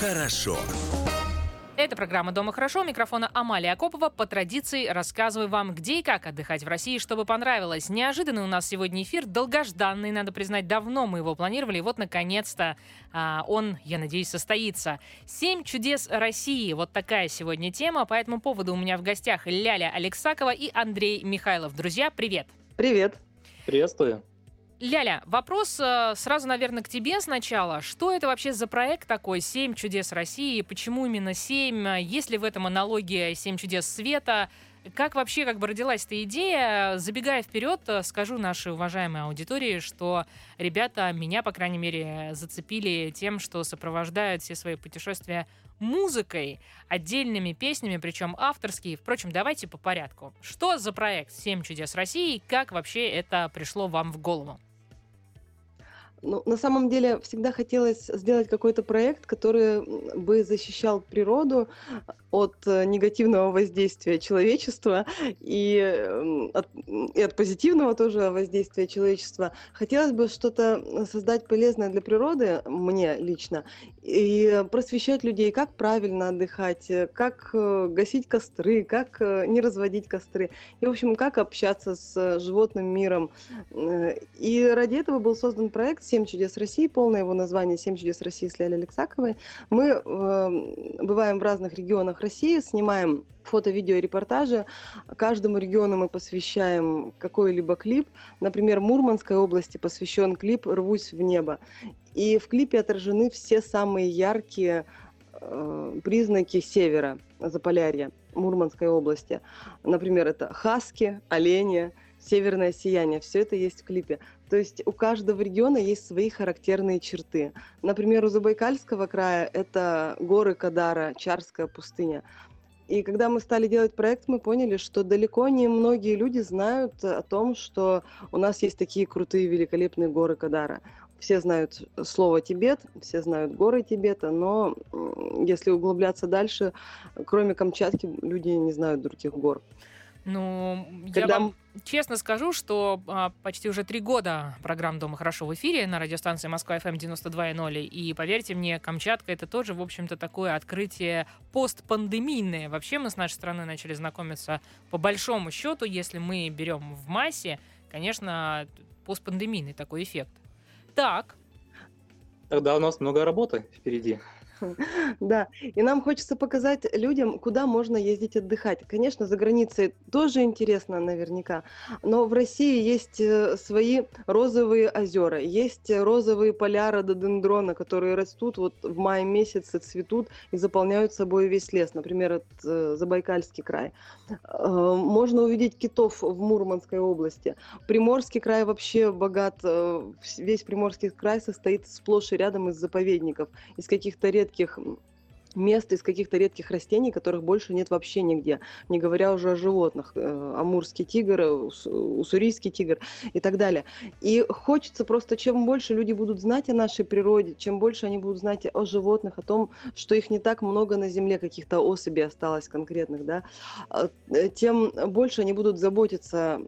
хорошо». Это программа «Дома хорошо». Микрофона Амалия Акопова. По традиции рассказываю вам, где и как отдыхать в России, чтобы понравилось. Неожиданный у нас сегодня эфир, долгожданный, надо признать, давно мы его планировали. И вот, наконец-то, а, он, я надеюсь, состоится. «Семь чудес России». Вот такая сегодня тема. По этому поводу у меня в гостях Ляля Алексакова и Андрей Михайлов. Друзья, привет! Привет! Приветствую! Ляля, вопрос э, сразу, наверное, к тебе сначала. Что это вообще за проект такой «Семь чудес России»? Почему именно семь? Есть ли в этом аналогия «Семь чудес света»? Как вообще как бы родилась эта идея? Забегая вперед, э, скажу нашей уважаемой аудитории, что ребята меня, по крайней мере, зацепили тем, что сопровождают все свои путешествия музыкой, отдельными песнями, причем авторские. Впрочем, давайте по порядку. Что за проект «Семь чудес России» как вообще это пришло вам в голову? Ну, на самом деле всегда хотелось сделать какой-то проект, который бы защищал природу от э, негативного воздействия человечества и от, и от позитивного тоже воздействия человечества. Хотелось бы что-то создать полезное для природы, мне лично, и просвещать людей, как правильно отдыхать, как э, гасить костры, как э, не разводить костры, и, в общем, как общаться с животным миром. И ради этого был создан проект «Семь чудес России», полное его название «Семь чудес России» с Лялей Алексаковой. Мы э, бываем в разных регионах России, снимаем фото-видео репортажи. Каждому региону мы посвящаем какой-либо клип. Например, Мурманской области посвящен клип «Рвусь в небо». И в клипе отражены все самые яркие э, признаки севера, Заполярья, Мурманской области. Например, это хаски, олени, северное сияние. Все это есть в клипе. То есть у каждого региона есть свои характерные черты. Например, у Забайкальского края это горы Кадара, Чарская пустыня. И когда мы стали делать проект, мы поняли, что далеко не многие люди знают о том, что у нас есть такие крутые, великолепные горы Кадара. Все знают слово Тибет, все знают горы Тибета, но если углубляться дальше, кроме Камчатки, люди не знают других гор. Ну, Когда... я вам честно скажу, что а, почти уже три года программа «Дома хорошо» в эфире на радиостанции Москва FM 92.0. И поверьте мне, Камчатка это тоже, в общем-то, такое открытие постпандемийное. Вообще мы с нашей страны начали знакомиться по большому счету, если мы берем в массе, конечно, постпандемийный такой эффект. Так. Тогда у нас много работы впереди. Да, и нам хочется показать людям, куда можно ездить отдыхать. Конечно, за границей тоже интересно наверняка, но в России есть э, свои розовые озера, есть розовые поля рододендрона, которые растут вот в мае месяце, цветут и заполняют собой весь лес, например, это э, Забайкальский край. Э, можно увидеть китов в Мурманской области. Приморский край вообще богат, весь Приморский край состоит сплошь и рядом из заповедников, из каких-то редких редких мест из каких-то редких растений, которых больше нет вообще нигде, не говоря уже о животных, э, амурский тигр, уссурийский тигр и так далее. И хочется просто, чем больше люди будут знать о нашей природе, чем больше они будут знать о животных, о том, что их не так много на Земле, каких-то особей осталось конкретных, да, а, э, тем больше они будут заботиться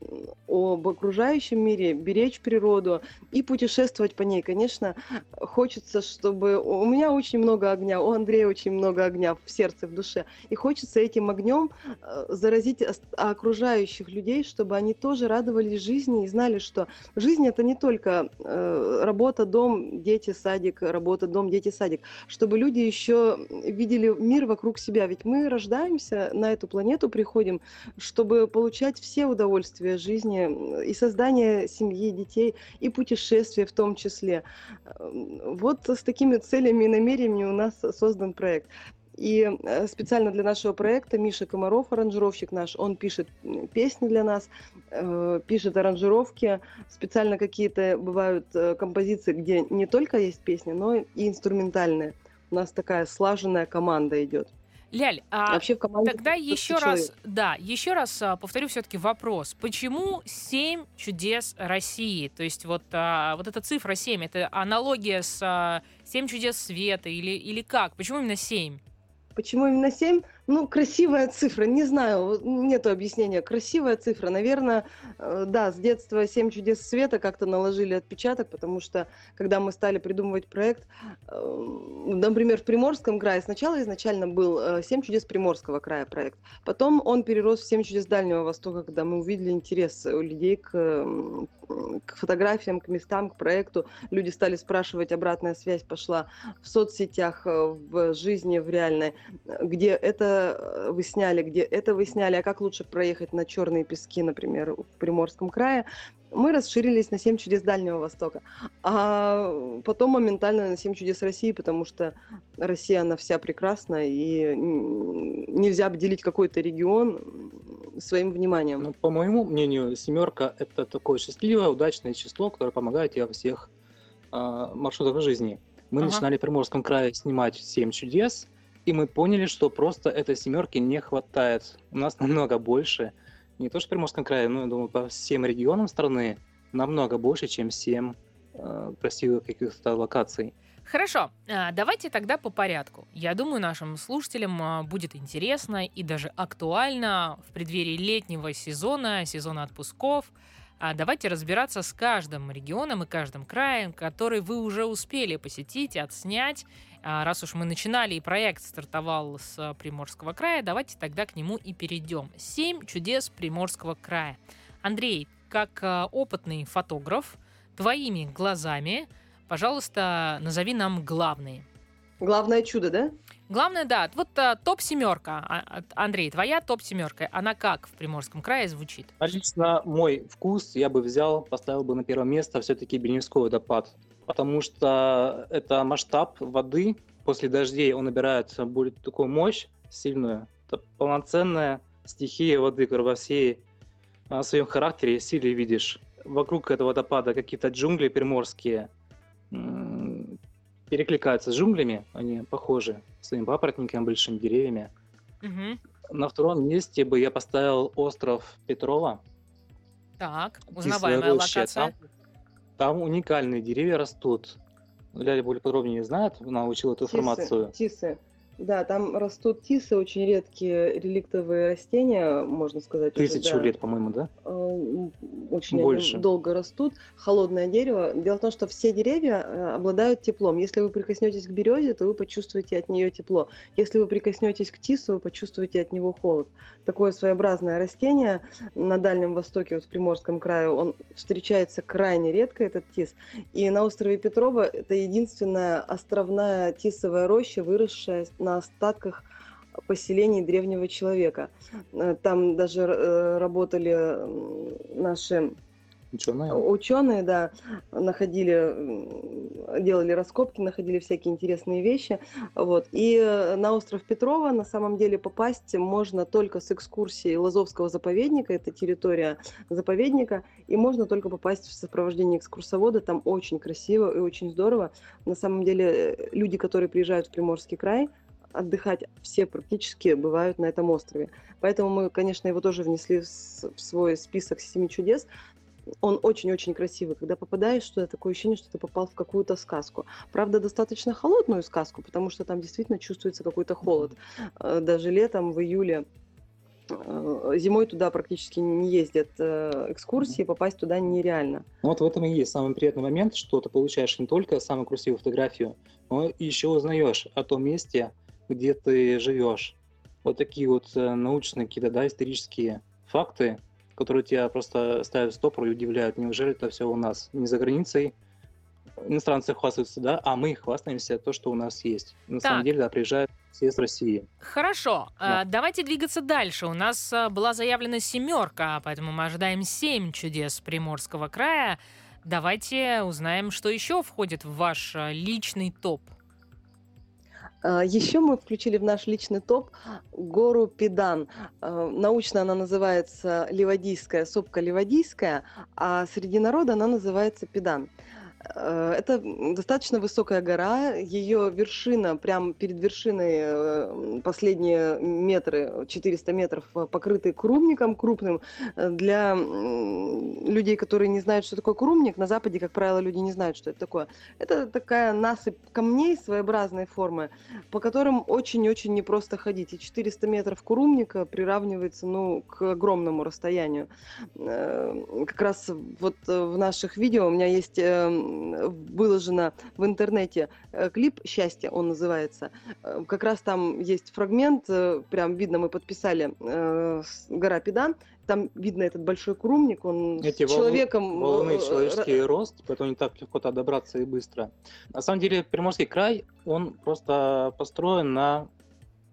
об окружающем мире, беречь природу и путешествовать по ней. Конечно, хочется, чтобы... У меня очень много огня, у Андрея очень очень много огня в сердце, в душе. И хочется этим огнем э, заразить окружающих людей, чтобы они тоже радовались жизни и знали, что жизнь это не только э, работа, дом, дети, садик, работа, дом, дети, садик. Чтобы люди еще видели мир вокруг себя. Ведь мы рождаемся, на эту планету приходим, чтобы получать все удовольствия жизни и создание семьи, детей, и путешествия в том числе. Вот с такими целями и намерениями у нас создан проект проект. И э, специально для нашего проекта Миша Комаров, аранжировщик наш, он пишет песни для нас, э, пишет аранжировки. Специально какие-то бывают э, композиции, где не только есть песни, но и инструментальные. У нас такая слаженная команда идет. Ляль, а Вообще в команде тогда еще раз, да, еще раз а, повторю все-таки вопрос. Почему семь чудес России? То есть вот, а, вот эта цифра 7, это аналогия с а, 7 чудес света или, или как? Почему именно семь? Почему именно семь? Ну, красивая цифра, не знаю, нету объяснения. Красивая цифра, наверное, э, да, с детства «Семь чудес света» как-то наложили отпечаток, потому что, когда мы стали придумывать проект, э, например, в Приморском крае сначала изначально был э, «Семь чудес Приморского края» проект, потом он перерос в «Семь чудес Дальнего Востока», когда мы увидели интерес у людей к, к фотографиям, к местам, к проекту. Люди стали спрашивать, обратная связь пошла в соцсетях, в жизни, в реальной, где это Э, вы сняли, где это вы сняли, а как лучше проехать на черные пески, например, в Приморском крае, мы расширились на 7 чудес Дальнего Востока. А потом моментально на 7 чудес России, потому что Россия, она вся прекрасна, и нельзя обделить какой-то регион своим вниманием. Ну, по моему мнению, семерка – это такое счастливое, удачное число, которое помогает тебе во всех э, маршрутах жизни. Мы ага. начинали в Приморском крае снимать 7 чудес – и мы поняли, что просто этой семерки не хватает. У нас намного больше. Не то, что в Приморском крае, но, я думаю, по всем регионам страны намного больше, чем 7 э, красивых каких-то локаций. Хорошо, а, давайте тогда по порядку. Я думаю, нашим слушателям а, будет интересно и даже актуально в преддверии летнего сезона, сезона отпусков. А давайте разбираться с каждым регионом и каждым краем, который вы уже успели посетить, отснять раз уж мы начинали и проект стартовал с э, Приморского края, давайте тогда к нему и перейдем. Семь чудес Приморского края. Андрей, как э, опытный фотограф, твоими глазами, пожалуйста, назови нам главные. Главное чудо, да? Главное, да. Вот а, топ-семерка. А, Андрей, твоя топ-семерка, она как в Приморском крае звучит? Лично мой вкус я бы взял, поставил бы на первое место все-таки Бельневской водопад потому что это масштаб воды. После дождей он набирает будет такую мощь сильную. Это полноценная стихия воды, которая во всей а, своем характере и силе видишь. Вокруг этого водопада какие-то джунгли приморские перекликаются с джунглями, они похожи своими папоротниками, большими деревьями. Угу. На втором месте бы я поставил остров Петрова. Так, узнаваемая локация. Там там уникальные деревья растут. Ляля более подробнее знает, она учила эту информацию. Тисы. Да, там растут тисы, очень редкие реликтовые растения, можно сказать. Тысячу да. лет, по-моему, да? Э, очень Больше. долго растут. Холодное дерево. Дело в том, что все деревья э, обладают теплом. Если вы прикоснетесь к березе, то вы почувствуете от нее тепло. Если вы прикоснетесь к тису, вы почувствуете от него холод. Такое своеобразное растение на Дальнем Востоке, вот в Приморском крае, он встречается крайне редко, этот тис. И на острове Петрова это единственная островная тисовая роща, выросшая на остатках поселений древнего человека. Э, там даже э, работали наши Ученые? Ученые, да, находили, делали раскопки, находили всякие интересные вещи. Вот. И э, на остров Петрова на самом деле попасть можно только с экскурсией Лазовского заповедника, это территория заповедника, и можно только попасть в сопровождении экскурсовода, там очень красиво и очень здорово. На самом деле люди, которые приезжают в Приморский край, отдыхать все практически бывают на этом острове. Поэтому мы, конечно, его тоже внесли в свой список семи чудес. Он очень-очень красивый. Когда попадаешь туда, такое ощущение, что ты попал в какую-то сказку. Правда, достаточно холодную сказку, потому что там действительно чувствуется какой-то холод. Э, даже летом, в июле, э, зимой туда практически не ездят э, экскурсии, попасть туда нереально. Ну вот в этом и есть самый приятный момент, что ты получаешь не только самую красивую фотографию, но еще узнаешь о том месте, где ты живешь. Вот такие вот э, научные какие-то, да, исторические факты, которые тебя просто ставят в стопор и удивляют. Неужели это все у нас не за границей? Иностранцы хвастаются, да, а мы хвастаемся то, что у нас есть. На так. самом деле, да, приезжают все из России. Хорошо, да. а, давайте двигаться дальше. У нас а, была заявлена семерка, поэтому мы ожидаем семь чудес Приморского края. Давайте узнаем, что еще входит в ваш личный топ. А, Еще мы включили в наш личный топ гору Педан. А, научно она называется Ливадийская, сопка Ливадийская, а среди народа она называется Педан. Э, это достаточно высокая гора, ее вершина, прям перед вершиной э, последние метры, 400 метров, э, покрыты крумником крупным. Для людей, которые не знают, что такое крумник, на Западе, как правило, люди не знают, что это такое. Это такая насыпь камней своеобразной формы, по которым очень-очень непросто ходить. И 400 метров крумника приравнивается ну, к огромному расстоянию. Как раз вот в наших видео у меня есть выложено в интернете э, клип «Счастье», он называется. Э, как раз там есть фрагмент, э, прям видно, мы подписали «Гора Педан», там видно этот большой крумник, он Эти с человеком... Волны, человеческий рост, поэтому не так легко туда добраться и быстро. На самом деле Приморский край, он просто построен на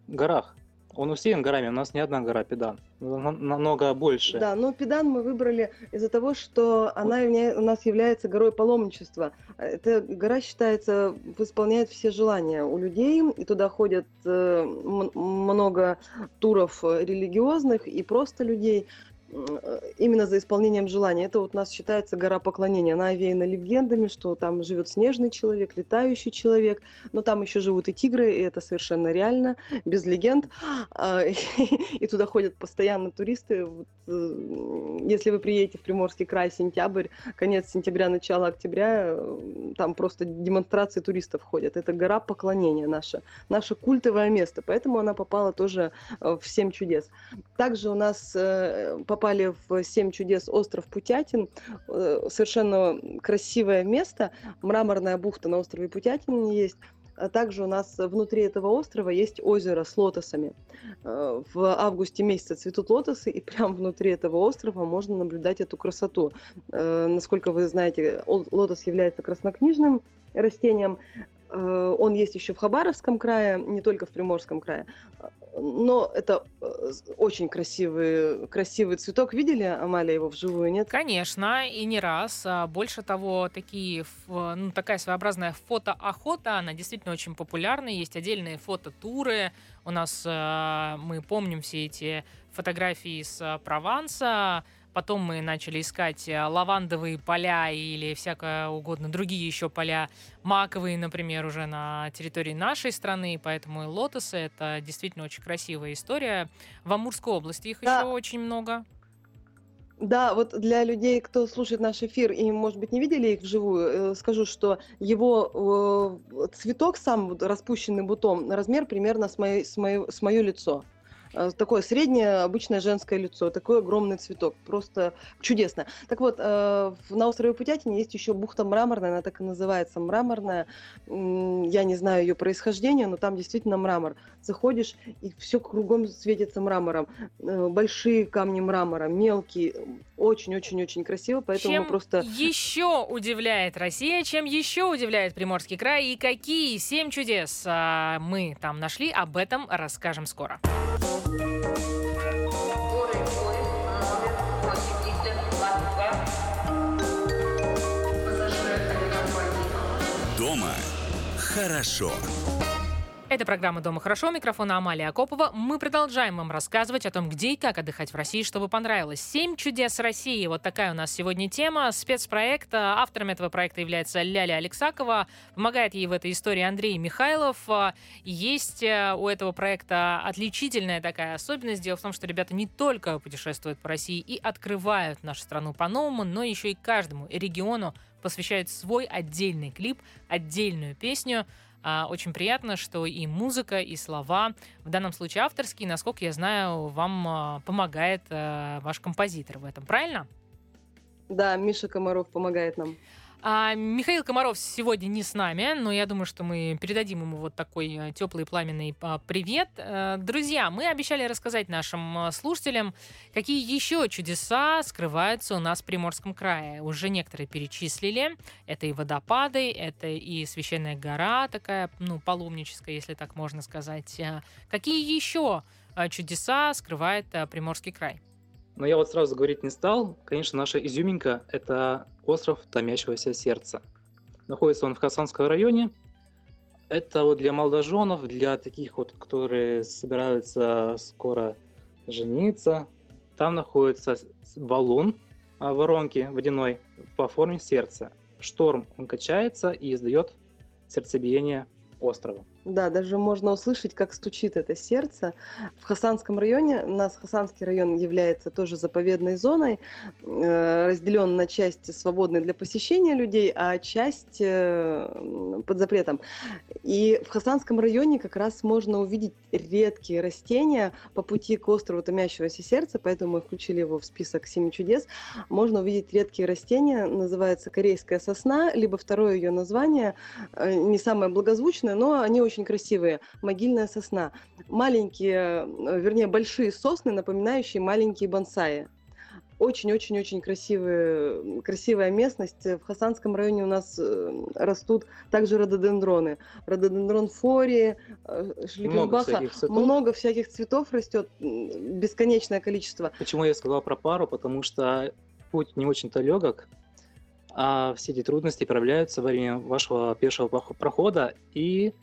горах. Он усеян горами, у нас не одна гора Педан, намного больше. Да, но Педан мы выбрали из-за того, что она у нас является горой паломничества. Эта гора считается, исполняет все желания у людей, и туда ходят э, много туров религиозных и просто людей. Э, именно за исполнением желания. Это вот у нас считается гора поклонения. Она овеяна легендами, что там живет снежный человек, летающий человек, но там еще живут и тигры, и это совершенно реально, без легенд. А, и туда ходят постоянно туристы. Э, если вы приедете в Приморский край, сентябрь, конец сентября, начало октября, э, там просто демонстрации туристов ходят. Это гора поклонения наша, наше культовое место, поэтому она попала тоже в «Семь чудес». Также у нас по попали в «Семь чудес» остров Путятин. Э, совершенно красивое место. Мраморная бухта на острове Путятин есть. А также у нас внутри этого острова есть озеро с лотосами. Э, в августе месяце цветут лотосы, и прямо внутри этого острова можно наблюдать эту красоту. Э, насколько вы знаете, лотос является краснокнижным растением. Он есть еще в Хабаровском крае, не только в Приморском крае но это э, очень красивый, красивый цветок. Видели, Амалия, его вживую, нет? Конечно, и не раз. А больше того, такие, ну, такая своеобразная фотоохота, она действительно очень популярна. Есть отдельные фототуры. У нас э, мы помним все эти фотографии с э, Прованса, Потом мы начали искать э, лавандовые поля или всякое угодно другие еще поля, маковые, например, уже на территории нашей страны. Поэтому и лотосы — это действительно очень красивая история. В Амурской области их да. еще очень много. Да, вот для людей, кто слушает наш эфир и, может быть, не видели их вживую, э, скажу, что его э, цветок сам, распущенный бутон, размер примерно с, моей, с, мое, с мое лицо. Э, такое среднее обычное женское лицо, такой огромный цветок, просто чудесно. Так вот, э, на острове Путятине есть еще бухта мраморная, она так и называется мраморная. Я не знаю ее происхождение, но там действительно мрамор. Заходишь, и все кругом светится мрамором. Э, большие камни мрамора, мелкие, очень-очень-очень красиво, поэтому чем просто... еще удивляет Россия, чем еще удивляет Приморский край и какие семь чудес а, мы там нашли, об этом расскажем скоро. Хорошо. Это программа «Дома хорошо». Микрофон Амалия Акопова. Мы продолжаем вам рассказывать о том, где и как отдыхать в России, чтобы понравилось. «Семь чудес России». Вот такая у нас сегодня тема. Спецпроект. Автором этого проекта является Ляля Алексакова. Помогает ей в этой истории Андрей Михайлов. Есть э, у этого проекта отличительная такая особенность. Дело в том, что ребята не только путешествуют по России и открывают нашу страну по-новому, но еще и каждому региону посвящают свой отдельный клип, отдельную песню. А, очень приятно, что и музыка, и слова, в данном случае авторские, насколько я знаю, вам а, помогает а, ваш композитор в этом, правильно? Да, Миша Комаров помогает нам. А Михаил Комаров сегодня не с нами, но я думаю, что мы передадим ему вот такой э, теплый пламенный а, привет. Э, друзья, мы обещали рассказать нашим э, слушателям, какие еще чудеса скрываются у нас в Приморском крае. Уже некоторые перечислили. Это и водопады, это и священная гора такая, ну, паломническая, если так можно сказать. Какие еще чудеса скрывает Приморский край? Но я вот сразу говорить не стал. Конечно, наша изюминка – это остров Томящегося сердца. Находится он в Хасанском районе. Это вот для молодоженов, для таких вот, которые собираются скоро жениться. Там находится валун, а, воронки водяной по форме сердца. шторм, он качается и издает сердцебиение острова. Да, даже можно услышать, как стучит это сердце. В Хасанском районе, у нас Хасанский район является тоже заповедной зоной, э, разделен на части свободные для посещения людей, а часть э, под запретом. И в Хасанском районе как раз можно увидеть редкие растения по пути к острову Томящегося сердца, поэтому мы включили его в список семи чудес. Можно увидеть редкие растения, называется корейская сосна, либо второе ее название, э, не самое благозвучное, но они очень очень красивые. Могильная сосна. Маленькие, э, вернее, большие сосны, напоминающие маленькие бонсаи. Очень-очень-очень красивые, красивая местность. В Хасанском районе у нас э, растут также рододендроны. Рододендрон фории, э, шлипенбаха. Много, много всяких цветов растет, бесконечное количество. Почему я сказала про пару? Потому что путь не очень-то легок, а все эти трудности проявляются во время вашего пешего прохода, и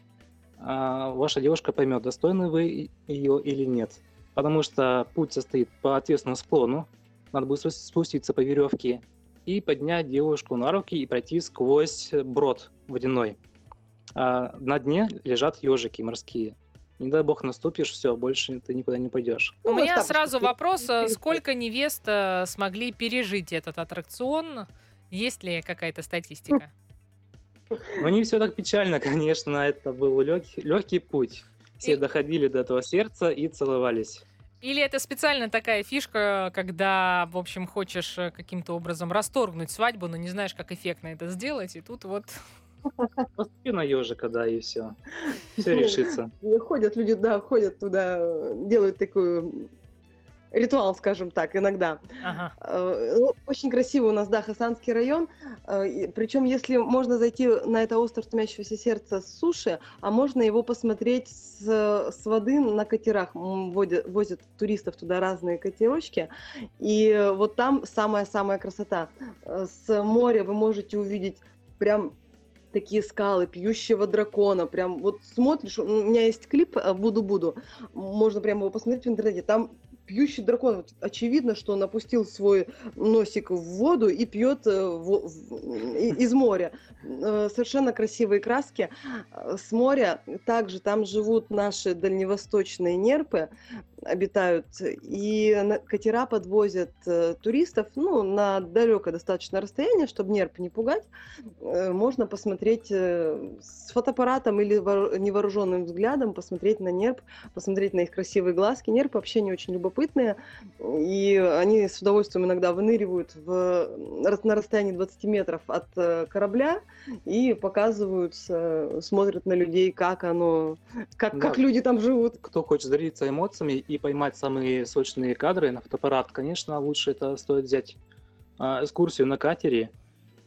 ваша девушка поймет, достойны вы ее или нет. Потому что путь состоит по ответственному склону, надо будет спуститься по веревке и поднять девушку на руки и пройти сквозь брод водяной. А на дне лежат ежики морские. Не дай бог наступишь, все, больше ты никуда не пойдешь. У ну, меня сразу вопрос, а сколько невест э, смогли пережить этот аттракцион? Есть ли какая-то статистика? Ну, не все так печально, конечно, это был легкий, легкий путь. Все и... доходили до этого сердца и целовались. Или это специально такая фишка, когда, в общем, хочешь э, каким-то образом расторгнуть свадьбу, но не знаешь, как эффектно это сделать, и тут вот... Поступи на ежика, да, и все. Все решится. Ходят люди, да, ходят туда, делают такую ритуал, скажем так, иногда. Ага. Э, ну, очень красиво у нас, да, Хасанский район. Э, Причем, если можно зайти на это остров Томящегося сердца с суши, а можно его посмотреть с, с воды на катерах. Возят, возят туристов туда разные катерочки. И вот там самая-самая красота. Э, с моря вы можете увидеть прям такие скалы, пьющего дракона, прям вот смотришь, у меня есть клип «Буду-буду», можно прямо его посмотреть в интернете, там пьющий дракон. Вот очевидно, что он опустил свой носик в воду и пьет э, в, в, из моря. Э, совершенно красивые краски. Э, с моря также там живут наши дальневосточные нерпы обитают, и катера подвозят туристов ну, на далекое достаточно расстояние, чтобы нерп не пугать. Можно посмотреть с фотоаппаратом или невооруженным взглядом, посмотреть на нерп, посмотреть на их красивые глазки. Нерпы вообще не очень любопытные, и они с удовольствием иногда выныривают в, на расстоянии 20 метров от корабля и показывают, смотрят на людей, как оно, как, да. как люди там живут. Кто хочет зарядиться эмоциями и поймать самые сочные кадры на фотоаппарат, конечно, лучше это стоит взять а, экскурсию на катере,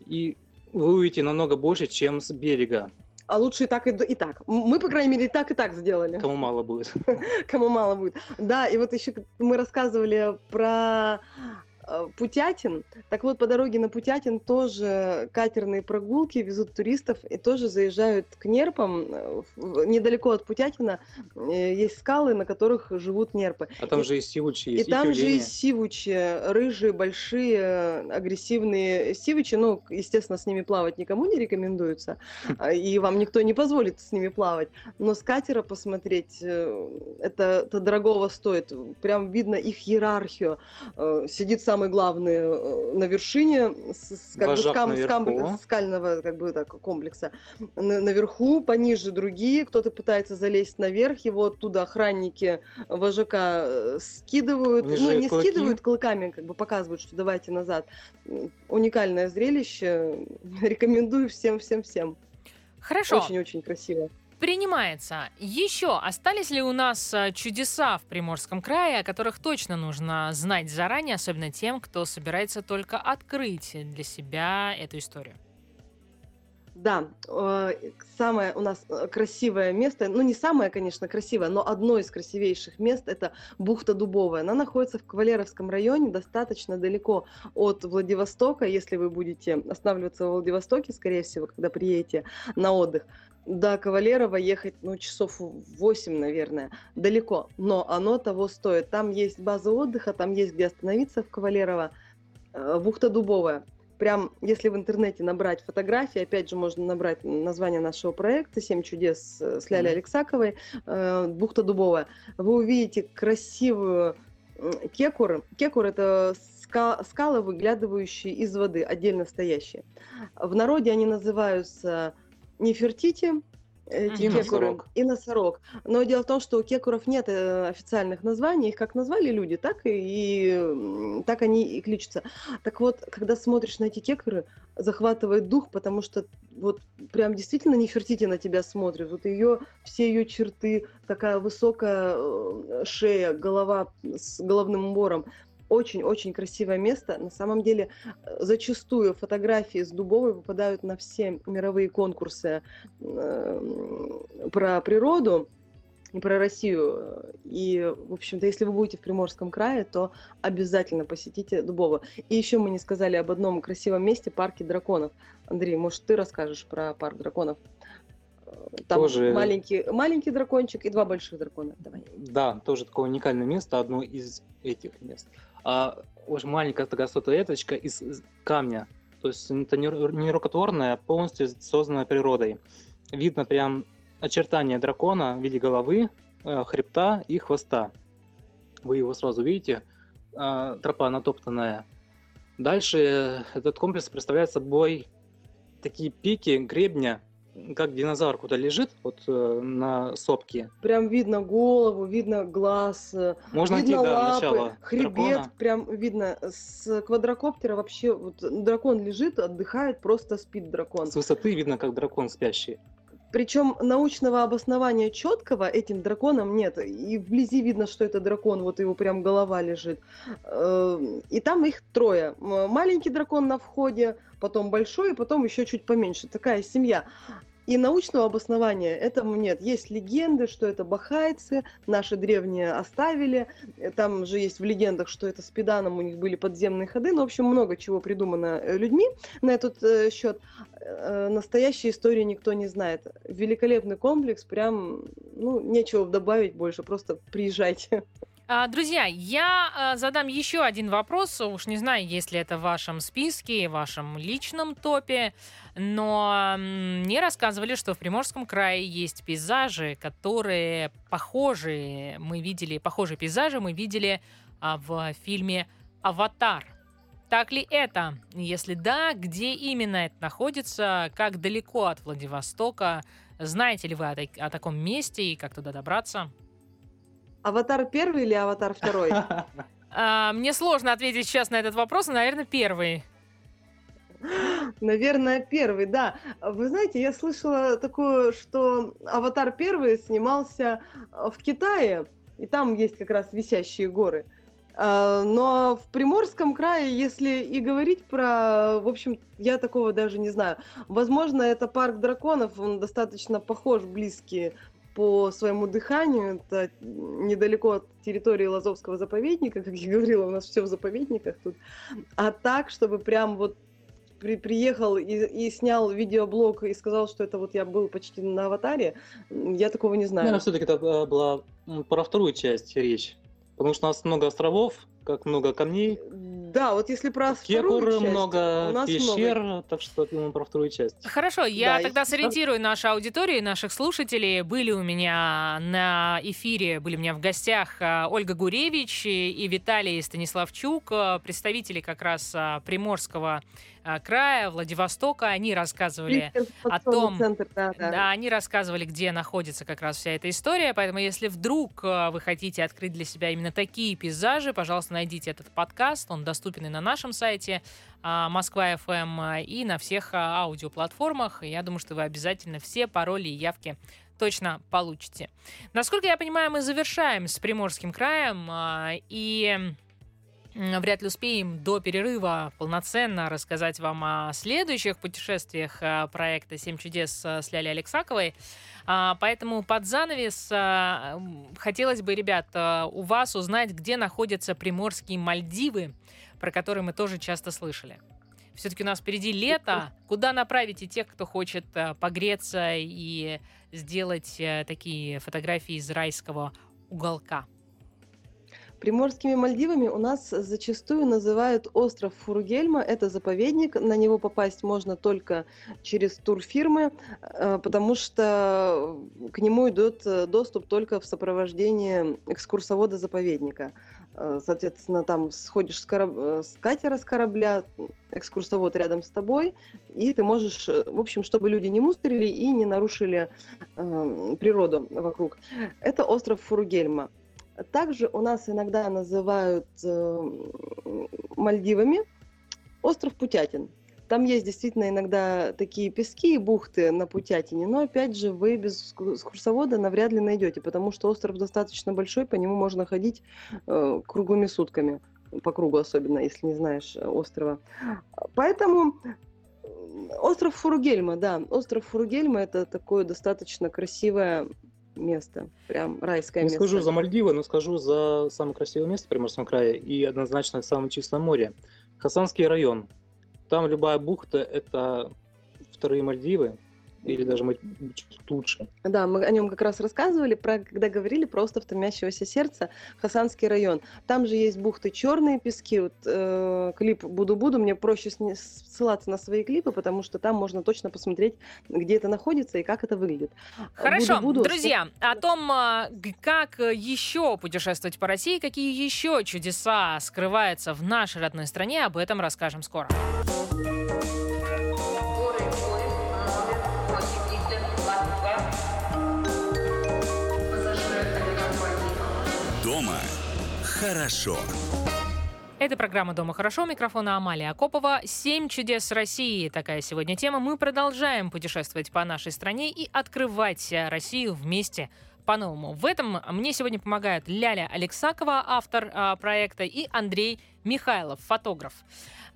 и вы увидите намного больше, чем с берега. А лучше и так, и, и так. Мы, по крайней мере, и так, и так сделали. Кому мало будет. Кому мало будет. Да, и вот еще мы рассказывали про Путятин. Так вот, по дороге на Путятин тоже катерные прогулки везут туристов и тоже заезжают к нерпам. Э, недалеко от Путятина э, есть скалы, на которых живут нерпы. А там и, же и сивучи есть. И, и там же и сивучи, рыжие, большие, агрессивные сивучи. Ну, естественно, с ними плавать никому не рекомендуется, и вам никто не позволит с ними плавать. Но с катера посмотреть, это, это дорогого стоит. Прям видно их иерархию. Сидит сам самый главный э, на вершине с, как бы, скам, скам, скального как бы, так, комплекса. На, наверху, пониже другие, кто-то пытается залезть наверх, его оттуда охранники вожака э, скидывают, Ниже ну не клыки. скидывают клыками, как бы показывают, что давайте назад. Уникальное зрелище, рекомендую всем-всем-всем. Хорошо. Очень-очень красиво принимается. Еще остались ли у нас э, чудеса в Приморском крае, о которых точно нужно знать заранее, особенно тем, кто собирается только открыть для себя эту историю? Да, э, самое у нас э, красивое место, ну не самое, конечно, красивое, но одно из красивейших мест – это бухта Дубовая. Она находится в Кавалеровском районе, достаточно далеко от Владивостока. Если вы будете останавливаться в Владивостоке, скорее всего, когда приедете на отдых, до Кавалерова ехать, ну, часов 8, наверное, далеко, но оно того стоит. Там есть база отдыха, там есть где остановиться в Кавалерово, э, бухта Дубовая. прям, если в интернете набрать фотографии, опять же, можно набрать название нашего проекта «Семь чудес» с Лялей Алексаковой, э, бухта Дубовая, вы увидите красивую кекур. Кекур – это скалы, выглядывающие из воды, отдельно стоящие. В народе они называются Нефертити, и носорог. и носорог. Но дело в том, что у кекуров нет э, официальных названий, их как назвали люди, так и, и так они и кличутся. Так вот, когда смотришь на эти кекуры, захватывает дух, потому что вот прям действительно Нефертити на тебя смотрит. Вот ее, все ее черты, такая высокая э, шея, голова с головным убором очень-очень красивое место. На самом деле, э, зачастую фотографии с Дубовой попадают на все мировые конкурсы э, про природу и про Россию. И, в общем-то, если вы будете в Приморском крае, то обязательно посетите Дубово. И еще мы не сказали об одном красивом месте, парке драконов. Андрей, может, ты расскажешь про парк драконов? Там Тоже- маленький, маленький дракончик и два больших дракона. Давай. Да, тоже такое уникальное место, одно из этих мест. А, очень маленькая такая статуэточка из камня. То есть это не ру- не рукотворная, а полностью создана природой. Видно прям очертания дракона в виде головы, э, хребта и хвоста. Вы его сразу видите. А, Тропа натоптанная. Дальше этот комплекс представляет собой такие пики гребня, как динозавр куда лежит, вот э, на сопке. Прям видно голову, видно глаз, э, Можно видно идти, да, лапы, начало хребет, дракона. прям видно. С квадрокоптера вообще вот, дракон лежит, отдыхает, просто спит дракон. С высоты видно, как дракон спящий. Причем научного обоснования четкого этим драконам нет. И вблизи видно, что это дракон, вот его прям голова лежит. Э, И там их трое. Маленький дракон на входе, потом большой, и потом еще чуть поменьше. Такая семья. И научного обоснования этому нет. Есть легенды, что это бахайцы, наши древние оставили. Там же есть в легендах, что это с Педаном у них были подземные ходы. Ну, в общем, много чего придумано э, людьми на этот э, счет. Э, Настоящей истории никто не знает. Великолепный комплекс, прям, ну, нечего добавить больше, просто приезжайте. А, Друзья, я задам еще один вопрос. Уж не знаю, есть ли это в вашем списке, в вашем личном топе, но мне рассказывали, что в Приморском крае есть пейзажи, которые похожи. Мы видели похожие пейзажи, мы видели а, в фильме «Аватар». Так ли это? Если да, где именно это находится? Как далеко от Владивостока? Знаете ли вы о, так- о таком месте и как туда добраться? Аватар первый или аватар второй? А, мне сложно ответить сейчас на этот вопрос, но, наверное, первый. Наверное, первый, да. Вы знаете, я слышала такое, что «Аватар первый» снимался э, в Китае, и там есть как раз висящие горы. А, Но в Приморском крае, если и говорить про, в общем, я такого даже не знаю. Возможно, это парк драконов, он достаточно похож, близкий по своему дыханию. Это недалеко от территории Лазовского заповедника, как я говорила, у нас все в заповедниках тут. А так, чтобы прям вот при- приехал и, и снял видеоблог и сказал, что это вот я был почти на аватаре, я такого не знаю. Наверное, все-таки это э, была про вторую часть речь. Потому что у нас много островов, как много камней, Да, вот если про вторую кекур часть, много, у нас пещер, много. так что именно про вторую часть. Хорошо, я Да, тогда если- сориентирую нашу аудиторию, наших слушателей. Были у меня на эфире, были у меня в гостях а, Ольга Гуревич и Виталий Станиславчук, а, представители как раз Приморского края, Владивостока. Они рассказывали Информационный том, центр, да, да. Да, они рассказывали, где находится как раз вся эта история, поэтому если вдруг э, вы хотите открыть для себя именно такие пейзажи, пожалуйста, найдите этот подкаст, он доступен и на нашем сайте а, Москва FM и на всех аудиоплатформах. Я думаю, что вы обязательно все пароли и явки точно получите. Насколько я понимаю, мы завершаем с Приморским краем, и вряд ли успеем до перерыва полноценно рассказать вам о следующих путешествиях а, проекта «Семь чудес» с Лялей Алексаковой. А, Поэтому под занавес м, хотелось бы, ребят, у вас узнать, где находятся приморские Мальдивы, про которые мы тоже часто слышали. Все-таки у нас впереди лето. Куда направите тех, кто хочет погреться и сделать такие фотографии из райского уголка? Приморскими Мальдивами у нас зачастую называют остров Фургельма. Это заповедник, на него попасть можно только через турфирмы, э, потому что к нему идет э, доступ только в сопровождении экскурсовода заповедника. Э, соответственно, там сходишь с, кораб... с катера, с корабля, экскурсовод рядом с тобой, и ты можешь, в общем, чтобы люди не мусорили и не нарушили э, природу вокруг. Это остров Фуругельма. Также у нас иногда называют э, Мальдивами остров Путятин. Там есть действительно иногда такие пески и бухты на Путятине, но опять же вы без экскурсовода навряд ли найдете, потому что остров достаточно большой, по нему можно ходить э, круглыми сутками, по кругу особенно, если не знаешь э, острова. Поэтому остров Фуругельма, да, остров Фуругельма это такое достаточно красивое место, прям райское не место. Не скажу за Мальдивы, но скажу за самое красивое место в Приморском крае и однозначно самое чистое море. Хасанский район. Там любая бухта – это вторые Мальдивы, или даже чуть лучше. Да, мы о нем как раз рассказывали, про, когда говорили про остров Томящегося сердца, Хасанский район. Там же есть бухты Черные пески. Вот, э, клип «Буду-буду», мне проще ссылаться на свои клипы, потому что там можно точно посмотреть, где это находится и как это выглядит. Хорошо, Буду-буду, друзья, что... о том, а, как еще путешествовать по России, какие еще чудеса скрываются в нашей родной стране, об этом расскажем скоро. Хорошо. Это программа «Дома хорошо». Микрофона Амалия Акопова. «Семь чудес России» — такая сегодня тема. Мы продолжаем путешествовать по нашей стране и открывать Россию вместе по-новому. В этом мне сегодня помогают Ляля Алексакова, автор а, проекта, и Андрей Михайлов, фотограф.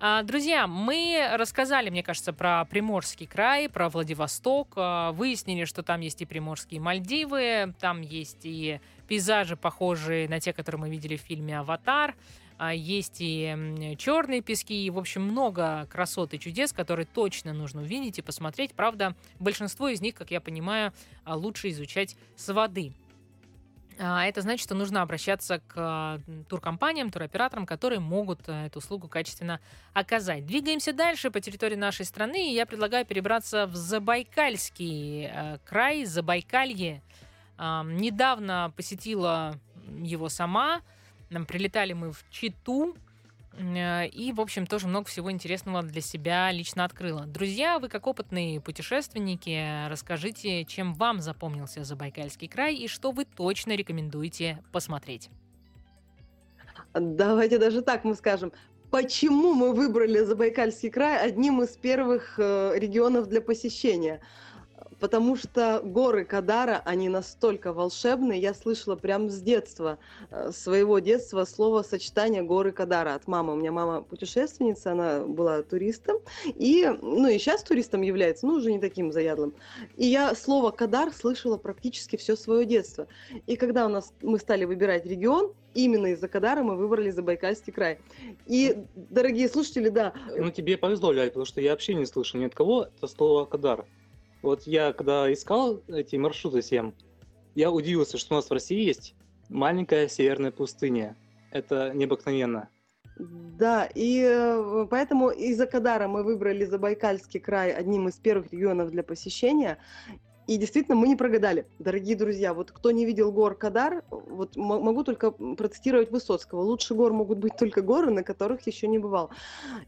А, друзья, мы рассказали, мне кажется, про Приморский край, про Владивосток, а, выяснили, что там есть и Приморские Мальдивы, там есть и пейзажи, похожие на те, которые мы видели в фильме «Аватар», а, есть и черные пески, и, в общем, много красот и чудес, которые точно нужно увидеть и посмотреть. Правда, большинство из них, как я понимаю, лучше изучать с воды. А, это значит, что нужно обращаться к туркомпаниям, туроператорам, которые могут эту услугу качественно оказать. Двигаемся дальше по территории нашей страны, и я предлагаю перебраться в Забайкальский край, Забайкалье. Недавно посетила его сама. Прилетали мы в Читу, Э, и, в общем, тоже много всего интересного для себя лично открыла. Друзья, вы как опытные путешественники, расскажите, чем вам запомнился Забайкальский край и что вы точно рекомендуете посмотреть. Давайте даже так мы скажем. Почему мы выбрали Забайкальский край одним из первых э, регионов для посещения? Потому что горы Кадара, они настолько волшебные. Я слышала прямо с детства, э, своего детства, слово сочетание горы Кадара от мамы. У меня мама путешественница, она была туристом, и, ну и сейчас туристом является, ну уже не таким заядлым. И я слово Кадар слышала практически все свое детство. И когда у нас мы стали выбирать регион, именно из-за Кадара мы выбрали Забайкальский край. И, дорогие слушатели, да. Ну, тебе повезло, Ляль, потому что я вообще не слышал ни от кого это слово Кадар. Вот я когда искал эти маршруты 7, я удивился, что у нас в России есть маленькая северная пустыня. Это необыкновенно. Да, и э, поэтому из-за Кадара мы выбрали Забайкальский край одним из первых регионов для посещения. И действительно, мы не прогадали, дорогие друзья. Вот кто не видел гор Кадар, вот могу только процитировать Высоцкого. Лучше гор могут быть только горы, на которых еще не бывал.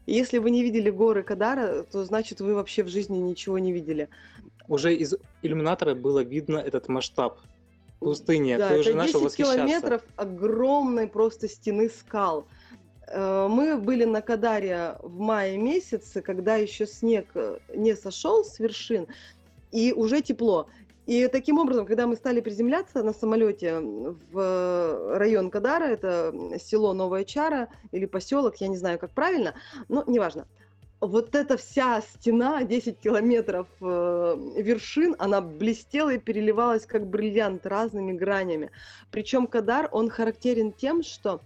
И если вы не видели горы Кадара, то значит вы вообще в жизни ничего не видели. Уже из иллюминатора было видно этот масштаб пустыни. Да, Ты это уже 10 километров огромной просто стены скал. Э, мы были на Кадаре в мае месяце, когда еще снег э, не сошел с вершин, и уже тепло. И таким образом, когда мы стали приземляться на самолете в район Кадара, это село Новая Чара или поселок, я не знаю, как правильно, но неважно. Вот эта вся стена, 10 километров э, вершин, она блестела и переливалась как бриллиант разными гранями. Причем Кадар, он характерен тем, что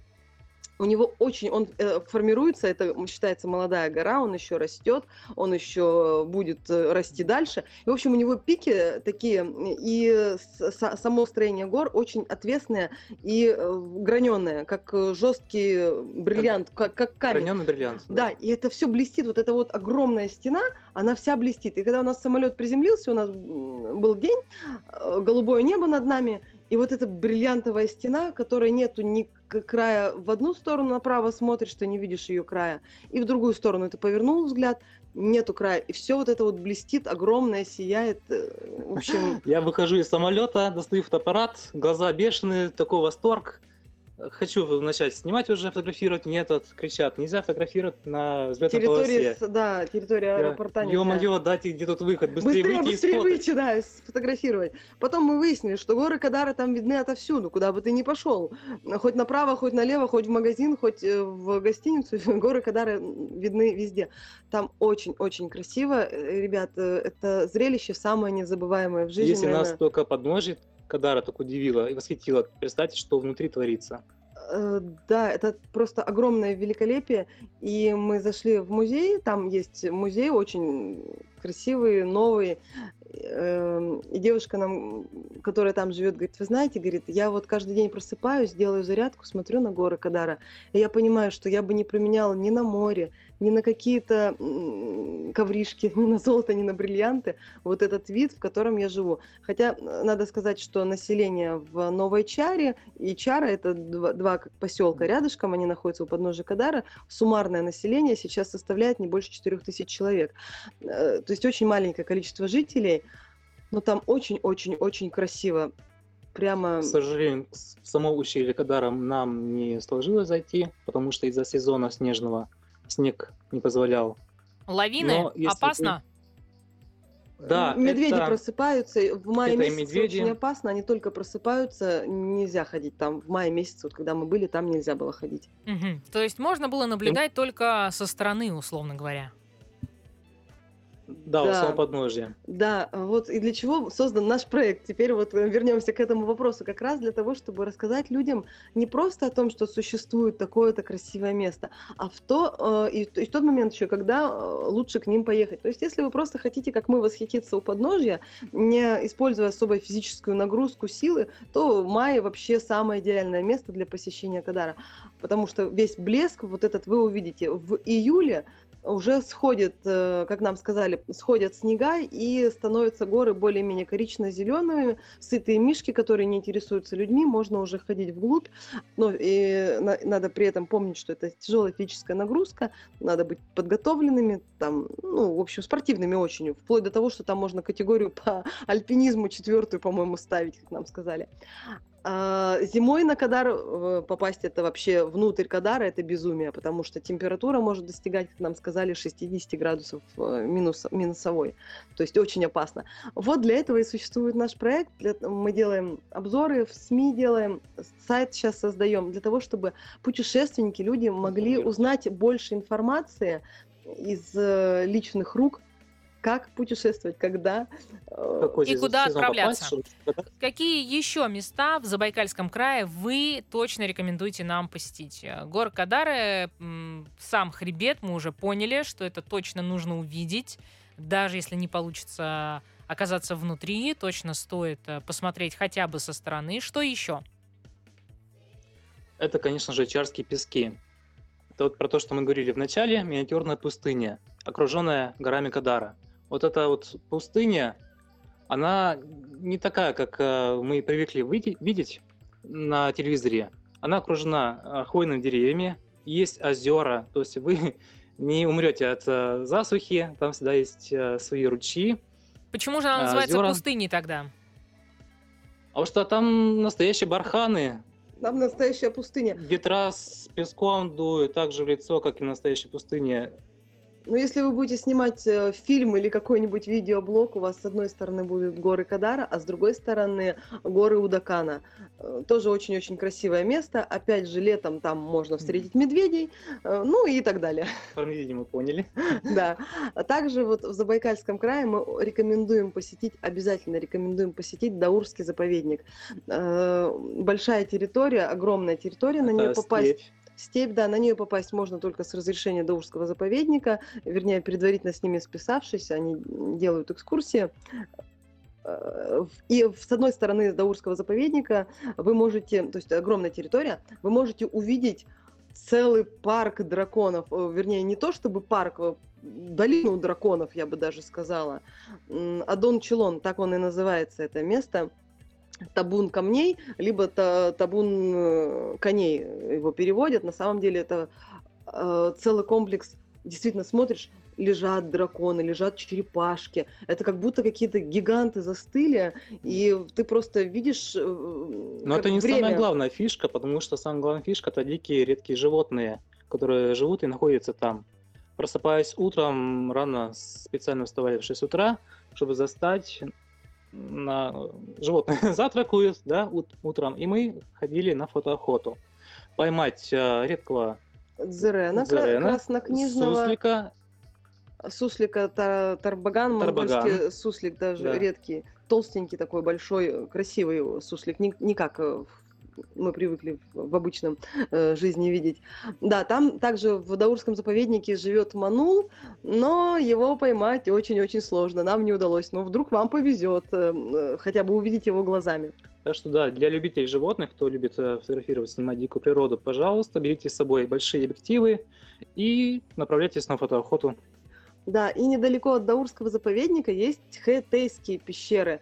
у него очень, он э, формируется, это считается молодая гора, он еще растет, он еще будет э, расти дальше. И, в общем, у него пики такие, и с, само строение гор очень ответственное и э, граненое, как э, жесткий бриллиант, как, как камень. Граненый бриллиант. Да. да, и это все блестит, вот эта вот огромная стена, она вся блестит. И когда у нас самолет приземлился, у нас был день, э, голубое небо над нами, и вот эта бриллиантовая стена, которой нету ни края в одну сторону направо смотришь, ты не видишь ее края, и в другую сторону ты повернул взгляд, нету края, и все вот это вот блестит, огромное, сияет, э, в общем... Я выхожу из самолета, достаю фотоаппарат, глаза бешеные, такой восторг, хочу начать снимать уже, фотографировать, мне тут кричат, нельзя фотографировать на взлетной территории, полосе. Да, территория аэропорта нельзя. Ё-моё, дайте, где тут выход, быстрее, быстрее выйти Быстрее выйти, да, сфотографировать. Потом мы выяснили, что горы Кадара там видны отовсюду, куда бы ты ни пошел. Хоть направо, хоть налево, хоть в магазин, хоть э, в гостиницу, горы Кадара видны везде. Там очень-очень красиво, э, ребят, э, это зрелище самое незабываемое в жизни. Если наверное. нас только подножит Кадара так удивила и восхитила. Представьте, что внутри творится. Э, да, это просто огромное великолепие. И мы зашли в музей, там есть музей очень красивый, новый. Эм, и девушка нам, которая там живет, говорит, вы знаете, говорит, я вот каждый день просыпаюсь, делаю зарядку, смотрю на горы Кадара, и я понимаю, что я бы не променяла ни на море, ни на какие-то ковришки, ни на золото, ни на бриллианты вот этот вид, в котором я живу. Хотя э, надо сказать, что население в Новой Чаре и Чара это два, два поселка рядышком, они находятся у подножия Кадара. Суммарное население сейчас составляет не больше 4 тысяч человек. Э, то есть очень маленькое количество жителей, но там очень-очень-очень красиво. Прямо... К сожалению, в само ущелье Кадара нам не сложилось зайти, потому что из-за сезона снежного снег не позволял. Лавины? Опасно? Вы... Да, медведи это... просыпаются. В мае это месяце медведи. очень опасно. Они только просыпаются. Нельзя ходить там. В мае месяце, вот когда мы были, там нельзя было ходить. Угу. То есть можно было наблюдать и... только со стороны, условно говоря. Да, да, у самого. Да, вот и для чего создан наш проект. Теперь вот э, вернемся к этому вопросу. Как раз для того, чтобы рассказать людям не просто о том, что существует такое-то красивое место, а в то, э, и, и в тот момент еще, когда э, лучше к ним поехать. То есть если вы просто хотите, как мы, восхититься у подножья, не используя особой физическую нагрузку, силы, то май вообще самое идеальное место для посещения Кадара. Потому что весь блеск вот этот вы увидите в июле, уже сходит, э, как нам сказали, сходят снега и становятся горы более-менее корично-зелеными, сытые мишки, которые не интересуются людьми, можно уже ходить вглубь, но и надо при этом помнить, что это тяжелая физическая нагрузка, надо быть подготовленными, там, ну, в общем, спортивными очень, вплоть до того, что там можно категорию по альпинизму четвертую, по-моему, ставить, как нам сказали. А, зимой на Кадар э, попасть это вообще внутрь Кадара это безумие, потому что температура может достигать, как нам сказали, 60 градусов э, минус, минусовой. То есть очень опасно. Вот для этого и существует наш проект. Мы делаем обзоры, в СМИ делаем, сайт сейчас создаем для того, чтобы путешественники, люди могли узнать больше информации из э, личных рук как путешествовать, когда э, и куда отправляться. Попасть, Какие еще места в Забайкальском крае вы точно рекомендуете нам посетить? Гор Кадары, сам хребет, мы уже поняли, что это точно нужно увидеть, даже если не получится оказаться внутри, точно стоит э, посмотреть хотя бы со стороны. Что еще? Это, конечно же, Чарские пески. Это вот про то, что мы говорили в начале, миниатюрная пустыня, окруженная горами Кадара – вот эта вот пустыня, она не такая, как э, мы привыкли видеть на телевизоре. Она окружена э, хвойными деревьями, есть озера, то есть вы не умрете от э, засухи, там всегда есть свои ручьи. Почему же она называется озера. пустыней тогда? А потому что там настоящие барханы. Там настоящая пустыня. Ветра с песком дуют так же в лицо, как и настоящая пустыня. Но если вы будете снимать э, фильм или какой-нибудь видеоблог, у вас с одной стороны будут горы Кадара, а с другой стороны горы Удакана. Э, тоже очень-очень красивое место. Опять же, летом там можно встретить медведей, э, ну и так далее. Про медведей мы поняли. Да. А также вот в Забайкальском крае мы рекомендуем посетить, обязательно рекомендуем посетить Даурский заповедник. Большая территория, огромная территория, на нее попасть Степь, да, на нее попасть можно только с разрешения Даурского заповедника, вернее, предварительно с ними списавшись, они делают экскурсии. Э, и с одной стороны Даурского заповедника вы можете, то есть огромная территория, вы можете увидеть целый парк драконов, э, вернее, не то чтобы парк, э, долину драконов, я бы даже сказала. Адон Челон, так он и называется, это место табун камней, либо табун э, коней его переводят. На самом деле это э, целый комплекс. Действительно смотришь, лежат драконы, лежат черепашки. Это как будто какие-то гиганты застыли, и ты просто видишь. Э, Но это не время... самая главная фишка, потому что самая главная фишка это дикие редкие животные, которые живут и находятся там. Просыпаясь утром, рано специально вставали в 6 утра, чтобы застать на животные завтракают, да, утром, и мы ходили на фотоохоту. Поймать э, редкого Дзерена, Дзерена краснокнижного. Суслика. Суслика тар, тарбаган, тарбаган. суслик даже да. редкий. Толстенький такой, большой, красивый суслик. Не, не как в мы привыкли в обычном э, жизни видеть. Да, там также в Даурском заповеднике живет манул, но его поймать очень-очень сложно. Нам не удалось. Но вдруг вам повезет э, э, хотя бы увидеть его глазами. Так что да, для любителей животных, кто любит э, фотографировать, снимать дикую природу, пожалуйста, берите с собой большие объективы и направляйтесь на фотоохоту. Да, и недалеко от Даурского заповедника есть хэтейские пещеры.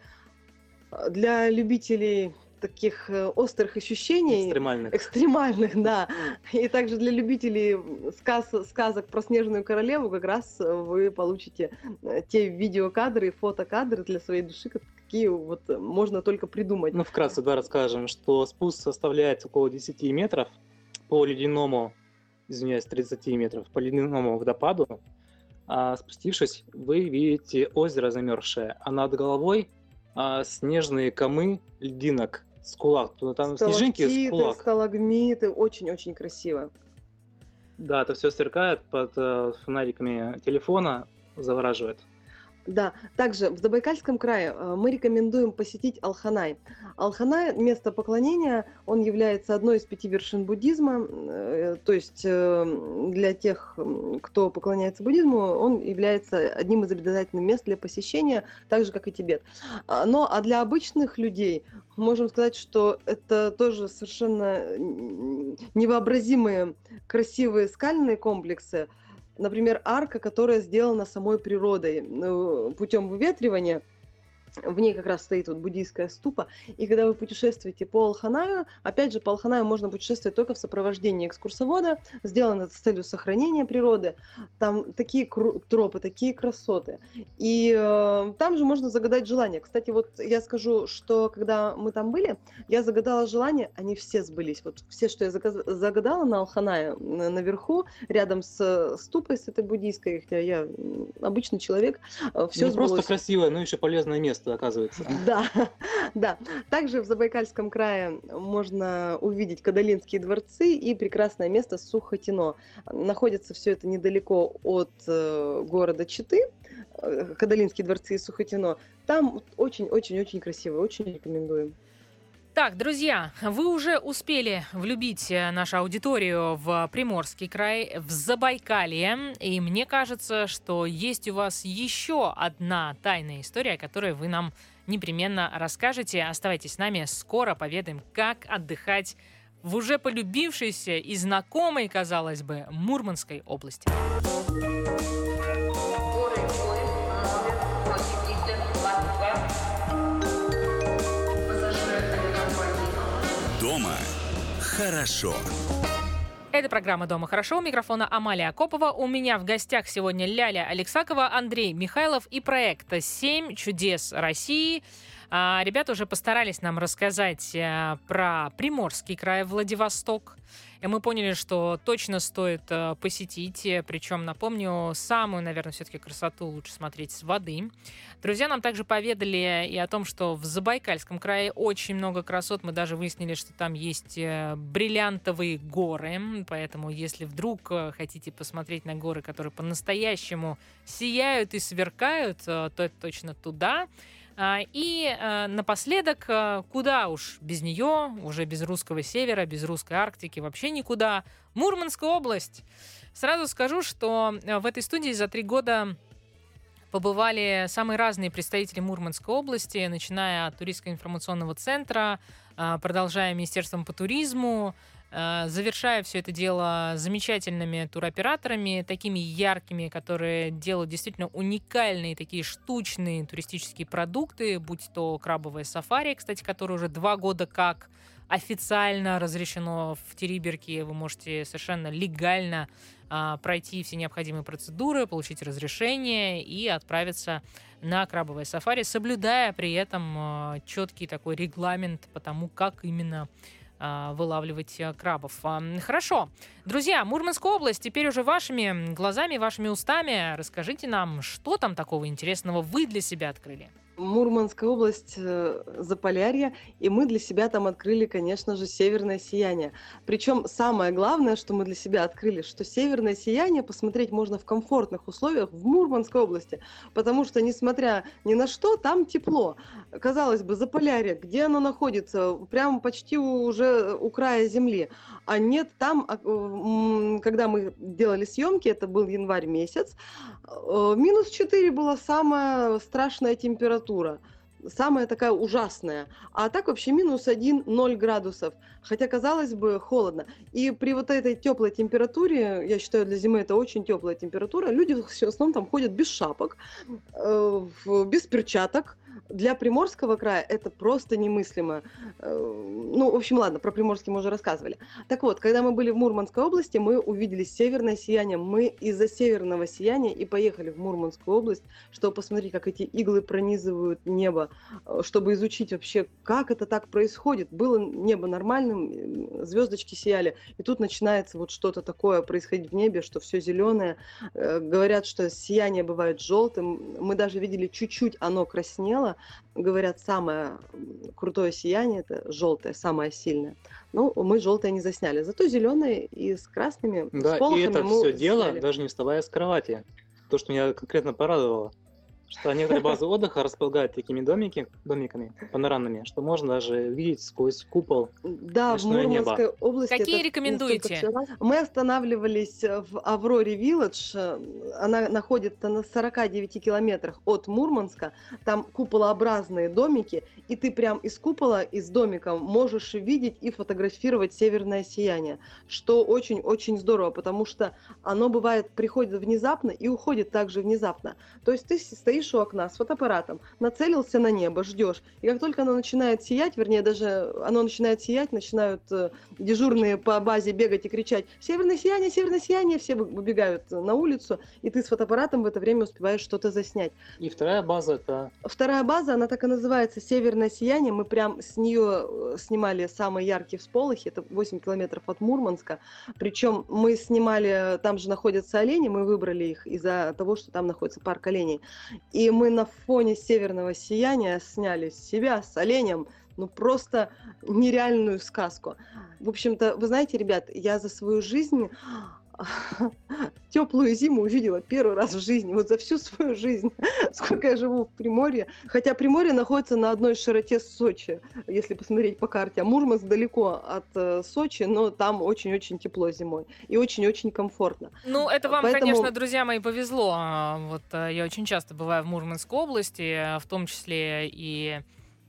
Для любителей таких э, острых ощущений. Экстремальных. Экстремальных, да. И также для любителей сказ, сказок про Снежную Королеву как раз э, вы получите э, те видеокадры, фотокадры для своей души, какие вот можно только придумать. Ну, вкратце, да, расскажем, что спуск составляет около 10 метров по ледяному, извиняюсь, 30 метров, по ледяному водопаду. А спустившись, вы видите озеро замерзшее, а над головой а, снежные камы льдинок с кулак. Там снежинки с кулак. сталагмиты, очень-очень красиво. Да, это все сверкает под э, фонариками телефона, завораживает. Да, также в Забайкальском крае э, мы рекомендуем посетить Алханай. Алханай – место поклонения, он является одной из пяти вершин буддизма, э, то есть э, для тех, кто поклоняется буддизму, он является одним из обязательных мест для посещения, так же, как и Тибет. А, но а для обычных людей можем сказать, что это тоже совершенно невообразимые красивые скальные комплексы, например, арка, которая сделана самой природой ну, путем выветривания – в ней как раз стоит вот буддийская ступа. И когда вы путешествуете по Алханаю, опять же, по Алханаю можно путешествовать только в сопровождении экскурсовода, сделано это с целью сохранения природы. Там такие тропы, такие красоты. И э, там же можно загадать желание. Кстати, вот я скажу, что когда мы там были, я загадала желание, они все сбылись. Вот все, что я загадала на Алханае наверху, рядом с ступой, с этой буддийской, хотя я обычный человек, э, все Не сбылось. просто красивое, но еще полезное место место, оказывается. Да, да. Также в Забайкальском крае можно увидеть Кадалинские дворцы и прекрасное место Сухотино. Находится все это недалеко от э, города Читы, э, Кадалинские дворцы и Сухотино. Там очень-очень-очень красиво, очень рекомендуем. Так, друзья, вы уже успели влюбить э, нашу аудиторию в Приморский край, в Забайкалье. И мне кажется, что есть у вас еще одна тайная история, которую вы нам непременно расскажете. Оставайтесь с нами, скоро поведаем, как отдыхать в уже полюбившейся и знакомой, казалось бы, Мурманской области. Хорошо. Это программа «Дома хорошо». У микрофона Амалия Акопова. У меня в гостях сегодня Ляля Алексакова, Андрей Михайлов и проект «Семь чудес России». А, ребята уже постарались нам рассказать э, про Приморский край, Владивосток. И мы поняли, что точно стоит э, посетить. Причем, напомню, самую, наверное, все-таки красоту лучше смотреть с воды. Друзья нам также поведали и о том, что в Забайкальском крае очень много красот. Мы даже выяснили, что там есть э, бриллиантовые горы. Поэтому, если вдруг хотите посмотреть на горы, которые по-настоящему сияют и сверкают, то это точно туда. А, и э, напоследок, э, куда уж без нее, уже без русского севера, без русской Арктики, вообще никуда, Мурманская область. Сразу скажу, что э, в этой студии за три года побывали самые разные представители Мурманской области, начиная от туристско информационного центра, продолжая Министерством по туризму, завершая все это дело замечательными туроператорами, такими яркими, которые делают действительно уникальные такие штучные туристические продукты, будь то крабовое сафари, кстати, которое уже два года как официально разрешено в Териберке. Вы можете совершенно легально а, пройти все необходимые процедуры, получить разрешение и отправиться на крабовое сафари, соблюдая при этом а, четкий такой регламент по тому, как именно вылавливать э, крабов. Хорошо. Друзья, Мурманская область, теперь уже вашими глазами, вашими устами расскажите нам, что там такого интересного вы для себя открыли. Мурманская область, э, Заполярье, и мы для себя там открыли, конечно же, северное сияние. Причем самое главное, что мы для себя открыли, что северное сияние посмотреть можно в комфортных условиях в Мурманской области, потому что, несмотря ни на что, там тепло. Казалось бы, Заполярье, где оно находится? Прямо почти уже у края земли. А нет, там, а, когда мы делали съемки, это был январь месяц, э, минус 4 была самая страшная температура самая такая ужасная. А так вообще минус 1, 0 градусов. Хотя, казалось бы, холодно. И при вот этой теплой температуре, я считаю, для зимы это очень теплая температура, люди в основном там ходят без шапок, э, без перчаток, для Приморского края это просто немыслимо. Э, ну, в общем, ладно, про Приморский мы уже рассказывали. Так вот, когда мы были в Мурманской области, мы увидели северное сияние. Мы из-за северного сияния и поехали в Мурманскую область, чтобы посмотреть, как эти иглы пронизывают небо, э, чтобы изучить вообще, как это так происходит. Было небо нормальным, звездочки сияли, и тут начинается вот что-то такое происходить в небе, что все зеленое. Э, говорят, что сияние бывает желтым. Мы даже видели чуть-чуть оно краснело, говорят, самое крутое сияние это желтое, самое сильное. Ну, мы желтое не засняли, зато зеленое и с красными. Да, с и это все дело, даже не вставая с кровати. То, что меня конкретно порадовало что некоторые базы отдыха располагают такими домики, домиками панорамными, что можно даже видеть сквозь купол Да, в Мурманской небо. области. Какие рекомендуете? Мы останавливались в Авроре Вилледж. Она находится на 49 километрах от Мурманска. Там куполообразные домики, и ты прям из купола, из домика можешь видеть и фотографировать северное сияние, что очень-очень здорово, потому что оно бывает, приходит внезапно и уходит также внезапно. То есть ты стоишь стоишь у окна с фотоаппаратом, нацелился на небо, ждешь. И как только оно начинает сиять, вернее, даже оно начинает сиять, начинают э, дежурные по базе бегать и кричать «Северное сияние, северное сияние!» Все выбегают на улицу, и ты с фотоаппаратом в это время успеваешь что-то заснять. И вторая база это... Вторая база, она так и называется «Северное сияние». Мы прям с нее э, снимали самые яркие всполохи. Это 8 километров от Мурманска. Причем мы снимали, там же находятся олени, мы выбрали их из-за того, что там находится парк оленей. И мы на фоне северного сияния сняли себя с оленем, ну просто нереальную сказку. В общем-то, вы знаете, ребят, я за свою жизнь теплую зиму увидела первый раз в жизни, вот за всю свою жизнь, сколько я живу в Приморье. Хотя Приморье находится на одной широте с Сочи, если посмотреть по карте. А Мурманск далеко от э, Сочи, но там очень-очень тепло зимой и очень-очень комфортно. Ну, это вам, Поэтому... конечно, друзья мои, повезло. А, вот э, я очень часто бываю в Мурманской области, в том числе и Э,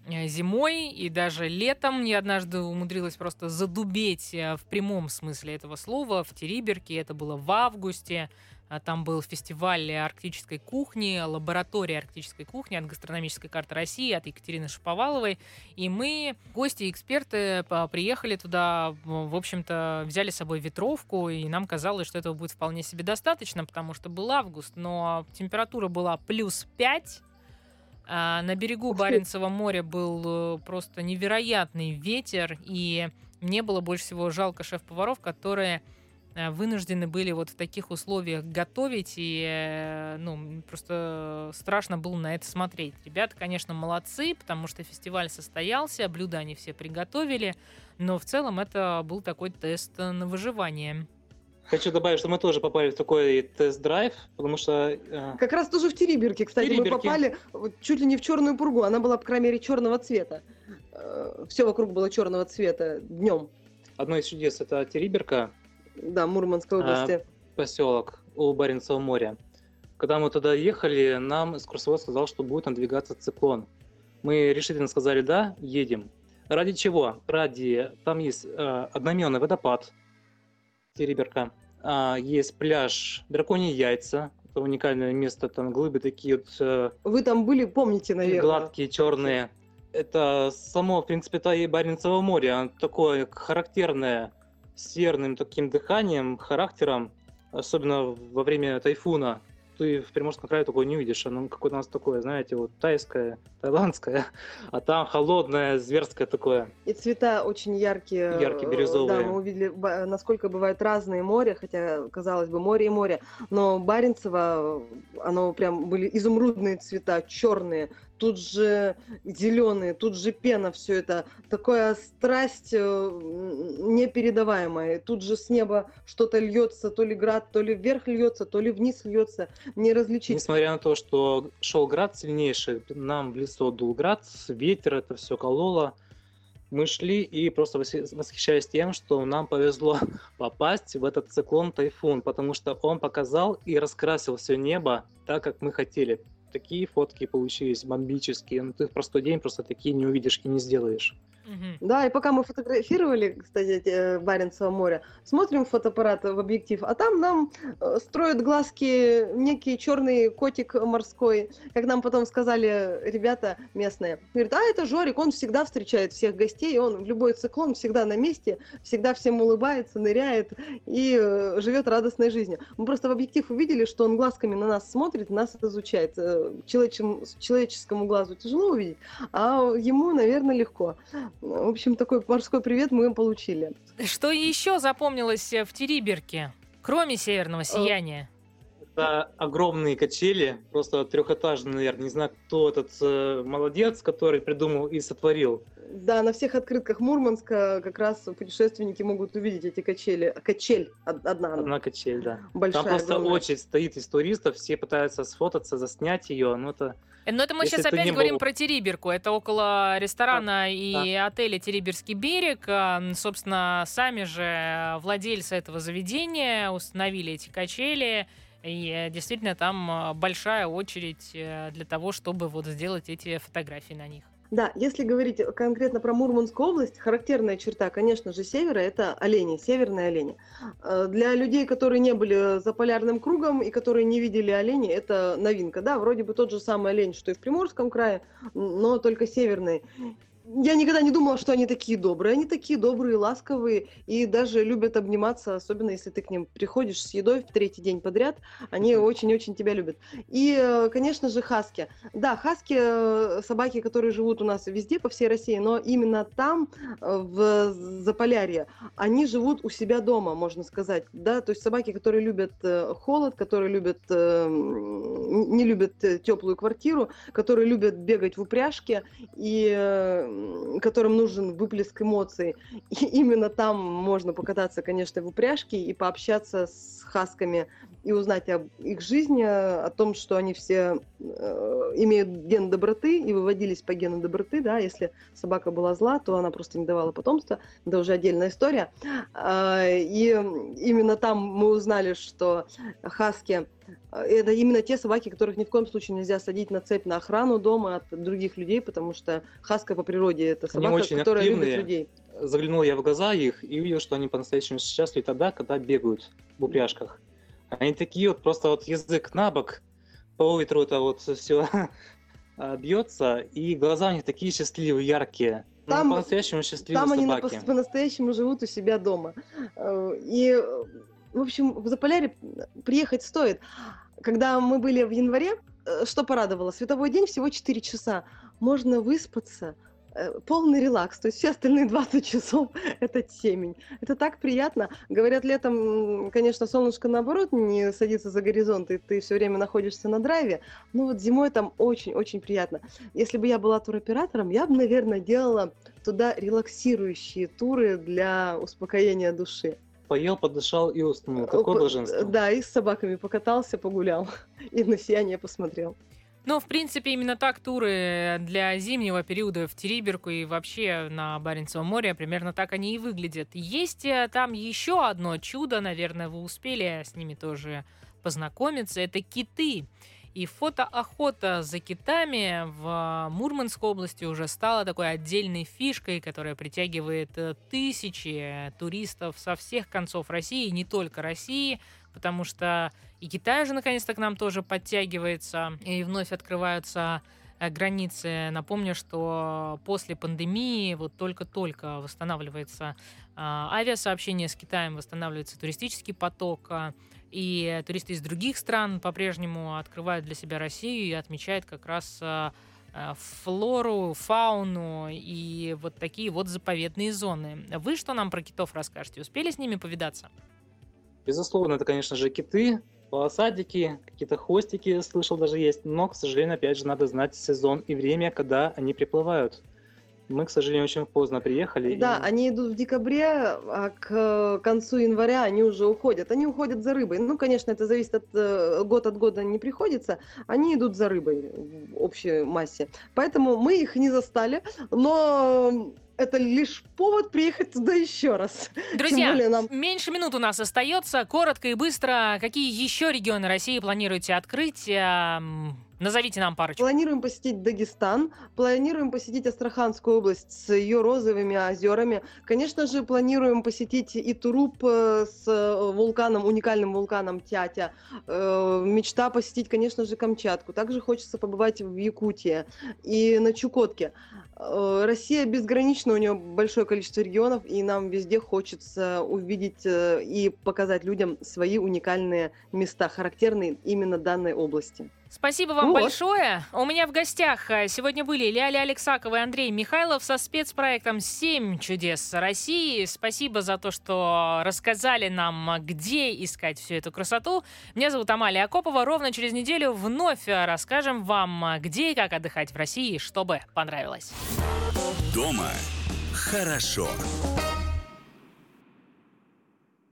зимой и даже летом я однажды умудрилась просто задубеть э, в прямом смысле этого слова в Териберке. Это было в августе. А там был фестиваль арктической кухни, лаборатория арктической кухни от гастрономической карты России, от Екатерины Шаповаловой. И мы, гости и эксперты, приехали туда, в общем-то, взяли с собой ветровку, и нам казалось, что этого будет вполне себе достаточно, потому что был август, но температура была плюс 5, а, на берегу Баренцева моря был э, просто невероятный ветер, и мне было больше всего жалко шеф-поваров, которые э, вынуждены были вот в таких условиях готовить, и э, ну, просто страшно было на это смотреть. Ребята, конечно, молодцы, потому что фестиваль состоялся, блюда они все приготовили, но в целом это был такой тест на выживание. Хочу добавить, что мы тоже попали в такой тест-драйв, потому что... Э, как раз тоже в Териберке, кстати, Териберке. мы попали вот, чуть ли не в черную пургу. Она была, по крайней мере, черного цвета. Э, Все вокруг было черного цвета днем. Одно из чудес это Териберка. Да, Мурманской области. А, поселок у Баренцева моря. Когда мы туда ехали, нам экскурсовод сказал, что будет надвигаться циклон. Мы решительно сказали «да, едем». Ради чего? Ради... Там есть э, одноименный водопад, Териберка. А, есть пляж Драконьи яйца. Это уникальное место, там глыбы такие вот... Э, Вы там были, помните, наверное. Гладкие, черные. Это само, в принципе, это и Баренцево море. Оно такое характерное, с серным таким дыханием, характером, особенно во время тайфуна ты в Приморском крае такое не увидишь. Оно какое-то у нас такое, знаете, вот тайское, тайландское, а там холодное, зверское такое. И цвета очень яркие. Яркие, бирюзовые. Да, мы увидели, насколько бывают разные моря, хотя, казалось бы, море и море. Но Баренцево, оно прям были изумрудные цвета, черные, тут же зеленые, тут же пена, все это. Такая страсть э, непередаваемая. Тут же с неба что-то льется, то ли град, то ли вверх льется, то ли вниз льется. Не различить. Несмотря на то, что шел град сильнейший, нам в лицо дул град, ветер, это все кололо. Мы шли и просто восхищались тем, что нам повезло попасть в этот циклон-тайфун, потому что он показал и раскрасил все небо так, как мы хотели такие фотки получились бомбические, но ну, ты в простой день просто такие не увидишь и не сделаешь. Да, и пока мы фотографировали, кстати, Баренцево море, смотрим фотоаппарат в объектив, а там нам э, строят глазки некий черный котик морской. Как нам потом сказали ребята местные. Говорят, а это Жорик, он всегда встречает всех гостей, он в любой циклон всегда на месте, всегда всем улыбается, ныряет и э, живет радостной жизнью. Мы просто в объектив увидели, что он глазками на нас смотрит, нас изучает. Э, человеческому, глазу тяжело увидеть, а ему, наверное, легко. В общем, такой морской привет мы получили. Что еще запомнилось в Териберке, кроме северного сияния? Это огромные качели, просто трехэтажные, наверное. Не знаю, кто этот э, молодец, который придумал и сотворил. Да, на всех открытках Мурманска как раз путешественники могут увидеть эти качели. Качель одна. Одна качель, да. Большая, Там просто огромная. очередь стоит из туристов, все пытаются сфотаться, заснять ее, но это Э, но это мы Если сейчас опять говорим был... про Териберку. Это около ресторана да, и да. отеля Териберский берег. А, собственно, сами же владельцы этого заведения установили эти качели. И э, действительно там а, большая очередь э, для того, чтобы вот сделать эти фотографии на них. Да, если говорить конкретно про Мурманскую область, характерная черта, конечно же, севера – это олени, северные олени. Э, для людей, которые не были за полярным кругом и которые не видели оленей, это новинка. Да, вроде бы тот же самый олень, что и в Приморском крае, но только северный я никогда не думала, что они такие добрые. Они такие добрые, ласковые и даже любят обниматься, особенно если ты к ним приходишь с едой в третий день подряд. Они очень-очень тебя любят. И, э, конечно же, хаски. Да, хаски э, собаки, которые живут у нас везде, по всей России, но именно там, э, в Заполярье, они живут у себя дома, можно сказать. Да, то есть собаки, которые любят холод, которые любят, не любят теплую квартиру, которые любят бегать в упряжке и которым нужен выплеск эмоций. И именно там можно покататься, конечно, в упряжке и пообщаться с хасками и узнать об их жизни, о том, что они все э, имеют ген доброты и выводились по гену доброты, да, если собака была зла, то она просто не давала потомства, это уже отдельная история. Э, и именно там мы узнали, что хаски это именно те собаки, которых ни в коем случае нельзя садить на цепь на охрану дома от других людей, потому что хаска по природе это собака, очень которая активные. любит людей. Заглянул я в глаза их и увидел, что они по-настоящему счастливы тогда, когда бегают в упряжках. Они такие вот просто вот язык на бок, по ветру это вот все бьется, и глаза у них такие счастливые, яркие. Ну, там, по-настоящему счастливые там собаки. они по-настоящему живут у себя дома. Э, и, в общем, в Заполярье приехать стоит. Когда мы были в январе, э, что порадовало? Световой день всего 4 часа. Можно выспаться, полный релакс. То есть все остальные 20 часов – это темень. Это так приятно. Говорят, летом, конечно, солнышко наоборот не садится за горизонт, и ты все время находишься на драйве. Но вот зимой там очень-очень приятно. Если бы я была туроператором, я бы, наверное, делала туда релаксирующие туры для успокоения души. Поел, подышал и уснул. Какое блаженство. Да, и с собаками покатался, погулял. И на сияние посмотрел. Ну, в принципе, именно так туры для зимнего периода в Териберку и вообще на Баренцевом море примерно так они и выглядят. Есть э, там еще одно чудо, наверное, вы успели с ними тоже познакомиться. Это киты. И фотоохота за китами в Мурманской области уже стала такой отдельной фишкой, которая притягивает э, тысячи туристов со всех концов России, не только России, потому что и Китай же наконец-то к нам тоже подтягивается, и вновь открываются э, границы. Напомню, что после пандемии вот только-только восстанавливается э, авиасообщение с Китаем, восстанавливается туристический поток, э, и туристы из других стран по-прежнему открывают для себя Россию и отмечают как раз э флору, фауну и вот такие вот заповедные зоны. Вы что нам про китов расскажете? Успели с ними повидаться? Безусловно, это, конечно же, киты, полосатики, какие-то хвостики, слышал, даже есть. Но, к сожалению, опять же, надо знать сезон и время, когда они приплывают. Мы, к сожалению, очень поздно приехали. Да, и... они идут в декабре, а к концу января они уже уходят. Они уходят за рыбой. Ну, конечно, это зависит от э, год от года не приходится. Они идут за рыбой в общей массе. Поэтому мы их не застали, но это лишь повод приехать туда еще раз. Друзья, нам... меньше минут у нас остается. Коротко и быстро. Какие еще регионы России планируете открыть? Назовите нам парочку. Планируем посетить Дагестан, планируем посетить Астраханскую область с ее розовыми озерами. Конечно же, планируем посетить и Туруп э, с э, вулканом, уникальным вулканом Тятя. Э, мечта посетить, конечно же, Камчатку. Также хочется побывать в Якутии и на Чукотке. Россия безгранична, у нее большое количество регионов, и нам везде хочется увидеть и показать людям свои уникальные места, характерные именно данной области. Спасибо вам вот. большое. У меня в гостях э, сегодня были Ляля Алексакова и Андрей Михайлов со спецпроектом «Семь чудес России». Спасибо за то, что рассказали нам, где искать всю эту красоту. Меня зовут Амалия Акопова. Ровно через неделю вновь расскажем вам, где и как отдыхать в России, чтобы понравилось. Дома хорошо.